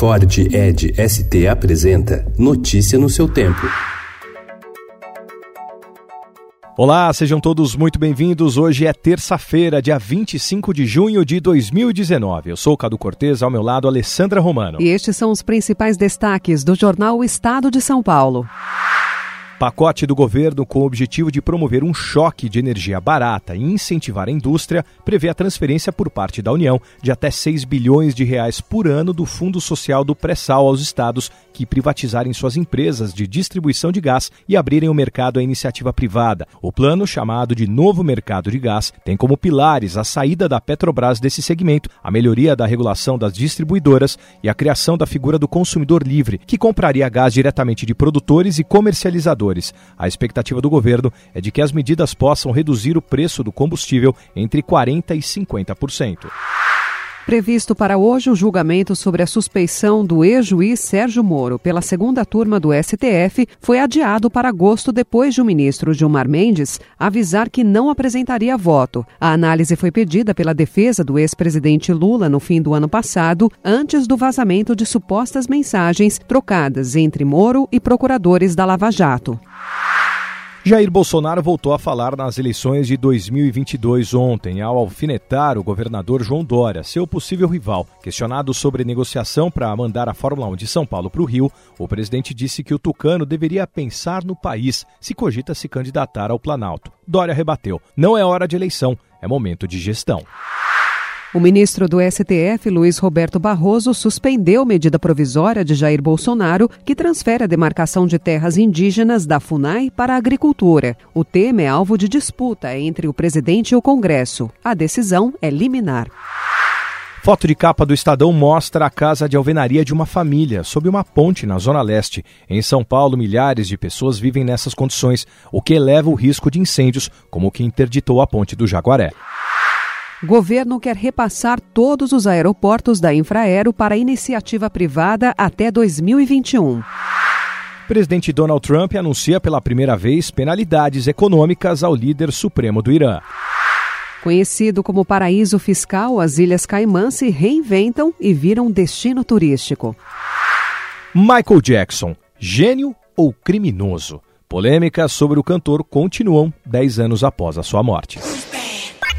Ford Ed ST apresenta Notícia no seu tempo. Olá, sejam todos muito bem-vindos. Hoje é terça-feira, dia 25 de junho de 2019. Eu sou o Cadu Cortez, ao meu lado, Alessandra Romano. E estes são os principais destaques do jornal o Estado de São Paulo. Pacote do governo com o objetivo de promover um choque de energia barata e incentivar a indústria prevê a transferência por parte da União de até 6 bilhões de reais por ano do Fundo Social do Pré-Sal aos estados que privatizarem suas empresas de distribuição de gás e abrirem o mercado à iniciativa privada. O plano, chamado de Novo Mercado de Gás, tem como pilares a saída da Petrobras desse segmento, a melhoria da regulação das distribuidoras e a criação da figura do consumidor livre, que compraria gás diretamente de produtores e comercializadores a expectativa do governo é de que as medidas possam reduzir o preço do combustível entre 40% e 50%. Previsto para hoje o julgamento sobre a suspeição do ex-juiz Sérgio Moro pela segunda turma do STF foi adiado para agosto depois de o ministro Gilmar Mendes avisar que não apresentaria voto. A análise foi pedida pela defesa do ex-presidente Lula no fim do ano passado, antes do vazamento de supostas mensagens trocadas entre Moro e procuradores da Lava Jato. Jair Bolsonaro voltou a falar nas eleições de 2022 ontem, ao alfinetar o governador João Dória, seu possível rival. Questionado sobre negociação para mandar a Fórmula 1 de São Paulo para o Rio, o presidente disse que o tucano deveria pensar no país se cogita se candidatar ao Planalto. Dória rebateu: não é hora de eleição, é momento de gestão. O ministro do STF, Luiz Roberto Barroso, suspendeu medida provisória de Jair Bolsonaro que transfere a demarcação de terras indígenas da FUNAI para a agricultura. O tema é alvo de disputa entre o presidente e o Congresso. A decisão é liminar. Foto de capa do Estadão mostra a casa de alvenaria de uma família sob uma ponte na Zona Leste. Em São Paulo, milhares de pessoas vivem nessas condições, o que eleva o risco de incêndios, como o que interditou a ponte do Jaguaré. Governo quer repassar todos os aeroportos da Infraero para iniciativa privada até 2021. Presidente Donald Trump anuncia pela primeira vez penalidades econômicas ao líder supremo do Irã. Conhecido como paraíso fiscal, as Ilhas Caimã se reinventam e viram destino turístico. Michael Jackson, gênio ou criminoso? Polêmicas sobre o cantor continuam 10 anos após a sua morte.